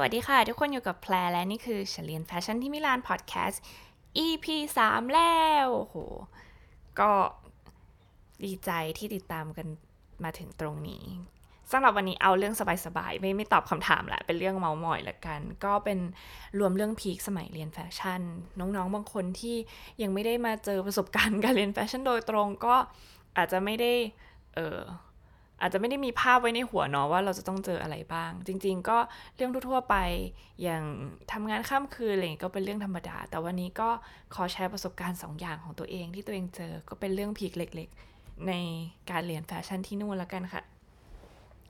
วัสดีค่ะ ทุกคนอยู่กับแพรและนี่คือเรียนแฟชั่นที่มิลานพอดแคสต์ EP 3 แล้วโหก็ดีใจที่ติดตามกันมาถึงตรงนี้สำหรับวันนี้เอาเรื่องสบายๆ ไม่ไม่ตอบคำถามแหละเป็นเรื่องเม้าท์มอยละกัน ก็เป็นรวมเรื่องพีคสมัยเรียนแฟชั่น น้องๆ บางคนที่ยังไม่ได้มาเจอประสบการณ์การเรียนแฟชั่นโดยตรงก็อาจจะไม่ได้เออ อาจจะไม่ได้มีภาพไว้ในหัวเนาะว่าเราจะต้องเจออะไรบ้าง จริง ๆ ก็เรื่องทั่วๆไปอย่างทำงานข้ามคืนอะไรก็เป็นเรื่องธรรมดา แต่วันนี้ก็ขอแชร์ประสบการณ์2ออย่างของตัวเองที่ตัวเองเจอก็เป็นเรื่องพีคเล็ก ๆ ในการเรียนแฟชั่นที่นู่นแล้วกันค่ะ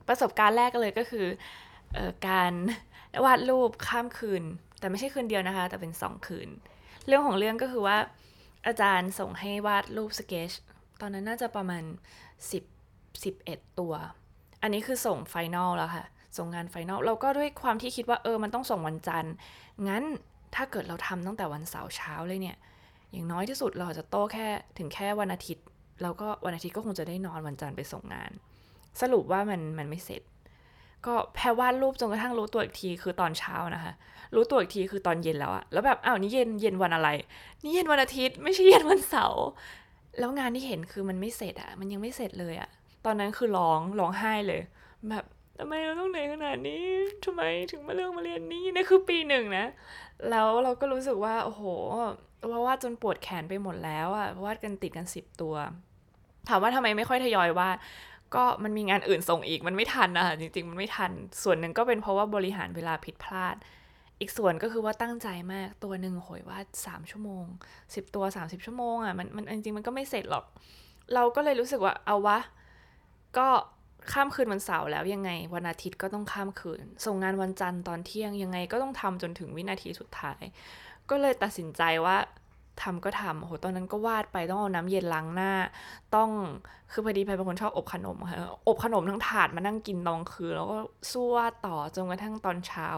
ประสบการณ์แรกเลยก็คืออการวาดรูปข้ามคืน แต่ไม่ใช่คืนเดียวนะคะ แต่เป็น 2 คืน เรื่องของเรื่องก็คือว่าอาจารย์ส่งให้วาดรูปสเกจตอนนั้นน่าจะประมาณ 10 11 ตัว อันนี้คือส่ง final แล้วค่ะ ส่งงาน final เราก็ด้วยความที่คิดว่าเออมันต้องส่งวันจันทร์ งั้นถ้าเกิดเราทำตั้งแต่วันเสาร์เช้าเลยเนี่ย อย่างน้อยที่สุดเราจะโต้แค่ถึงแค่วันอาทิตย์เราก็วันอาทิตย์ก็คงจะได้นอนวันจันทร์ไปส่งงาน สรุปว่ามันมันไม่เสร็จ ก็แพรวาดรูปจนกระทั่งรู้ตัวอีกทีคือตอนเช้านะคะ รู้ตัวอีกทีคือตอนเย็นแล้วอะแล้วแบบอ้าวนี่เย็นเย็นวันอะไร นี่เย็นวันอาทิตย์ ไม่ใช่เย็นวันเสาร์ แล้วงานที่เห็นคือมันไม่เสร็จอะมันยังไม่เสร็จเลยอะ ตอนนั้นคือร้องร้องไห้เลย แบบทำไมเราต้องเหนื่อยขนาดนี้ทำไมถึงมาเลือกมาเรียนนี้นี่คือปีหนึ่งนะ แล้วเราก็รู้สึกว่า โอ้โหว่าวาดจนปวดแขนไปหมดแล้วอะวาดกันติดกันสิบตัว ถามว่าทำไมไม่ค่อยทยอยวาดก็มันมีงานอื่นส่งอีกมันไม่ทันนะจริงๆ มันไม่ทัน ส่วนหนึ่งก็เป็นเพราะว่าบริหารเวลาผิดพลาด อีกส่วนก็คือว่าตั้งใจมากตัวหนึ่งโหยวาดสามชั่วโมงสิบตัวสามสิบชั่วโมงอะมันมันจริงๆมันก็ไม่เสร็จหรอก เราก็เลยรู้สึกว่าเอาวะ ก็ข้ามคืนวันเสาร์แล้วยังไงวันอาทิตย์ก็ต้องข้ามคืน ส่งงานวันจันทร์ตอนเที่ยงยังไงก็ต้องทำจนถึงวินาทีสุดท้าย ก็เลยตัดสินใจว่าทำก็ทำโหตอนนั้นก็วาดไปต้องเอาน้ำเย็นล้างหน้า ต้องคือพอดีพายเป็นคนชอบอบขนมค่ะอบขนมทั้งถาดมานั่งกินตอนคืนแล้วก็สู้วาดต่อจนกระทั่งตอนเช้า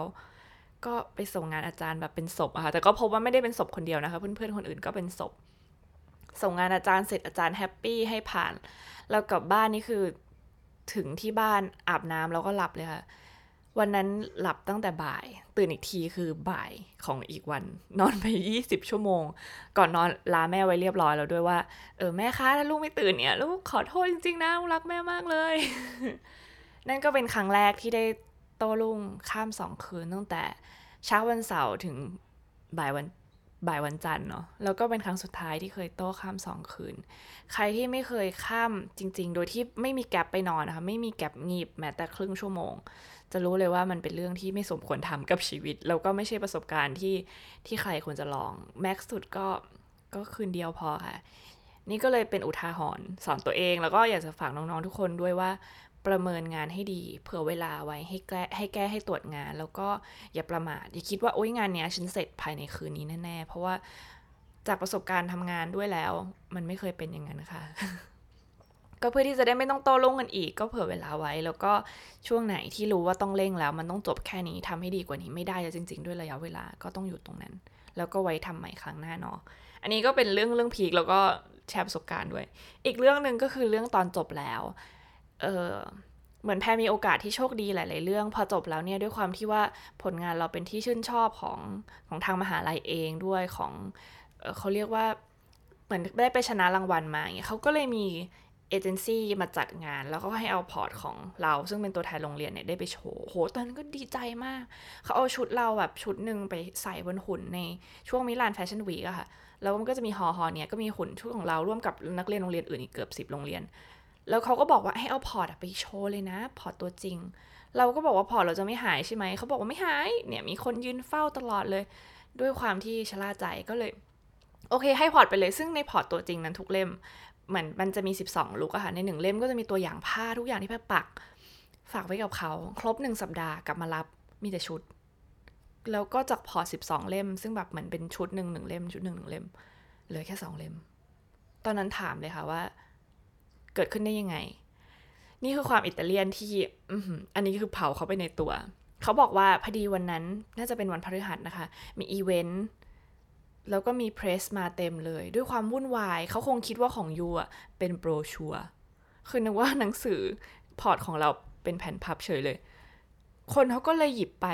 ก็ไปส่งงานอาจารย์แบบเป็นศพอะค่ะแต่ก็พบว่าไม่ได้เป็นศพคนเดียวนะคะ เพื่อนๆคนอื่นก็เป็นศพ ส่งงานอาจารย์เสร็จอาจารย์ happy ให้ผ่าน แล้วกลับบ้านนี่คือถึงที่บ้านอาบน้ำแล้วก็หลับเลยค่ะ วันนั้นหลับตั้งแต่บ่าย ตื่นอีกทีคือบ่ายของอีกวัน นอนไปยี่สิบชั่วโมง ก่อนนอนลาแม่ไว้เรียบร้อยแล้วด้วยว่า เออแม่คะถ้าลูกไม่ตื่นเนี่ย ลูกขอโทษจริงๆนะรักแม่มากเลย นั่นก็เป็นครั้งแรกที่ได้โต้รุ่งข้ามสองคืนตั้งแต่เช้าวันเสาร์ถึงบ่ายวัน บ่ายวันจันทร์เนาะแล้วก็เป็นครั้งสุดท้ายที่เคยโต้ข้ามสองคืน ใครที่ไม่เคยข้ามจริง ๆ โดยที่ไม่มีแกลบไปนอนนะคะ ไม่มีแกลบงีบแม้แต่ครึ่งชั่วโมง จะรู้เลยว่ามันเป็นเรื่องที่ไม่สมควรทำกับชีวิต แล้วก็ไม่ใช่ประสบการณ์ที่ที่ใครควรจะลอง แม็กซ์สุดก็ก็คืนเดียวพอค่ะ นี่ก็เลยเป็นอุทาหรณ์สอนตัวเอง แล้วก็อยากจะฝากน้องๆทุกคนด้วยว่า ประเมินงานให้ดี เผื่อเวลาไว้ให้แก้ให้แก้ให้ตรวจงาน แล้วก็อย่าประมาทอย่าคิดว่าโอ๊ยงานเนี้ยฉันเสร็จภายในคืนนี้แน่ๆเพราะว่าจากประสบการณ์ทำงานด้วยแล้ว มันไม่เคยเป็นอย่างนั้นค่ะก็เพื่อที่จะได้ไม่ต้องโต้รุ่งกันอีก ก็เผื่อเวลาไว้ แล้วก็ช่วงไหนที่รู้ว่าต้องเร่งแล้ว มันต้องจบแค่นี้ทำให้ดีกว่านี้ไม่ได้จริง ๆ ด้วยระยะเวลาก็ต้องอยู่ตรงนั้น แล้วก็ไว้ทำใหม่ครั้งหน้าเนาะอันนี้ก็เป็นเรื่องเรื่องพีคแล้วก็แชร์ประสบการณ์ด้วย อีกเรื่องหนึ่งก็คือเรื่องตอนจบแล้วเออเหมือนแพรมีโอกาสที่โชคดีหลาย ๆ เรื่อง พอจบแล้วเนี่ยด้วยความที่ว่าผลงานเราเป็นที่ชื่นชอบของของทางมหาลัยเองด้วยของเขาเรียกว่าเหมือนได้ไปชนะรางวัลมาอย่างเงี้ยเขาก็เลยมี เอเจนซี่มาจัดงาน แล้วก็ให้เอาพอร์ตของเรา ซึ่งเป็นตัวแทนโรงเรียนเนี่ยได้ไปโชว์โหตอนนั้นก็ดีใจมาก เขาเอาชุดเราแบบชุดหนึ่งไปใส่บนหุ่นในช่วง Milan Fashion Week อะค่ะ แล้วมันก็จะมีฮอฮอเนี่ยก็มีหุ่นชุดของเราร่วมกับนักเรียนโรงเรียนอื่นอีกเกือบสิบโรงเรียน แล้วเขาก็บอกว่าให้เอา port ไปโชว์เลยนะ port ตัวจริง เราก็บอกว่า port เราจะไม่หายใช่ไหม เขาบอกว่าไม่หาย เนี่ยมีคนยืนเฝ้าตลอดเลย ด้วยความที่ชะล่าใจก็เลยโอเคให้ port ไปเลยซึ่งใน port ตัวจริงนั้นทุกเล่ม เหมือนมันจะมี 12 look อะค่ะ ในหนึ่งเล่มก็จะมีตัวอย่างผ้าทุกอย่างที่แพรปัก ฝากไว้กับเขา ครบหนึ่งสัปดาห์กลับมารับมีแต่ชุด แล้วก็จากพอร์ต12เล่ม ซึ่งแบบเหมือนเป็นชุดหนึ่งหนึ่งเล่ม ชุดหนึ่งหนึ่งเล่ม เหลือแค่สองเล่ม ตอนนั้นถามเลยค่ะว่า เกิดขึ้นได้ยังไง นี่คือความอิตาเลียนที่อันนี้คือเผาเขาไปในตัว เขาบอกว่าพอดีวันนั้นน่าจะเป็นวันพฤหัสนะคะ มีอีเวนต์ แล้วก็มีเพรสมาเต็มเลย ด้วยความวุ่นวาย เขาคงคิดว่าของยูอะเป็นโบรชัวร์คือนึกว่าหนังสือ port ของเราเป็นแผ่นพับเฉยเลย คนเขาก็เลยหยิบไป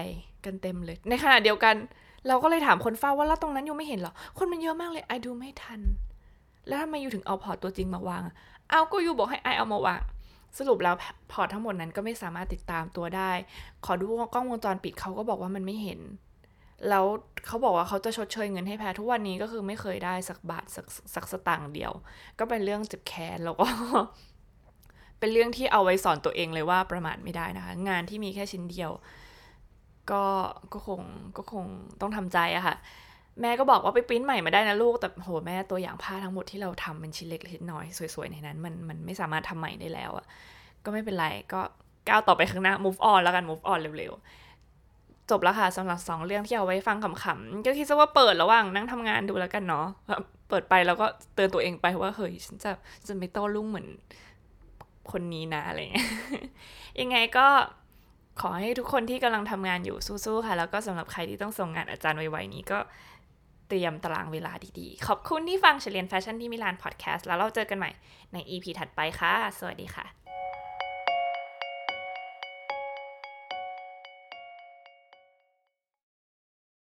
กันเต็มเลย ในขณะเดียวกัน เราก็เลยถามคนเฝ้าว่าแล้วตรงนั้น you ไม่เห็นเหรอ คนมันเยอะมากเลย I ดูไม่ทัน แล้วทำไม you ถึงเอา port ตัวจริงมาวาง เอ้าก็ you บอกให้ I เอามาวาง สรุปแล้ว port ทั้งหมดนั้นก็ไม่สามารถติดตามตัวได้ ขอดูกล้องวงจรปิดเขาก็บอกว่ามันไม่เห็น แล้วเขาบอกว่าเขาจะชดเชยเงินให้แพรทุกวันนี้ก็คือไม่เคยได้สักบาทสักสักสตางค์เดียว ก็เป็นเรื่องเจ็บแค้นแล้วก็เป็นเรื่องที่เอาไว้สอนตัวเองเลยว่าประมาทไม่ได้นะคะ งานที่มีแค่ชิ้นเดียว ก็ก็คงก็คงต้องทำใจอะค่ะ แม่ก็บอกว่าไปปริ้นใหม่มาได้นะลูก แต่โหแม่ตัวอย่างผ้าทั้งหมดที่เราทำเป็นชิ้นเล็กชิ้นน้อยสวยๆในนั้น มันมันไม่สามารถทำใหม่ได้แล้วอะก็ไม่เป็นไรก็ก้าวต่อไปข้างหน้า move on แล้วกัน move on เร็วๆ จบแล้วค่ะสำหรับสองเรื่องที่เอาไว้ฟังขำๆก็คิดซะว่าเปิดระหว่างนั่งทำงานดูแล้วกันเนาะเปิดไปแล้วก็เตือนตัวเองไปว่าเฮ้ยฉันจะจะไม่โต้รุ่งเหมือนคนนี้นะอะไรเงี้ยยังไงก็ขอให้ทุกคนที่กำลังทำงานอยู่สู้ๆค่ะ แล้วก็สำหรับใครที่ต้องส่งงานอาจารย์ไวๆนี้ก็เตรียมตารางเวลาดีๆ ขอบคุณที่ฟังเฉลียนแฟชั่นที่มิลานพอดแคสต์แล้วเราเจอกันใหม่ใน EP ถัดไปค่ะ สวัสดีค่ะ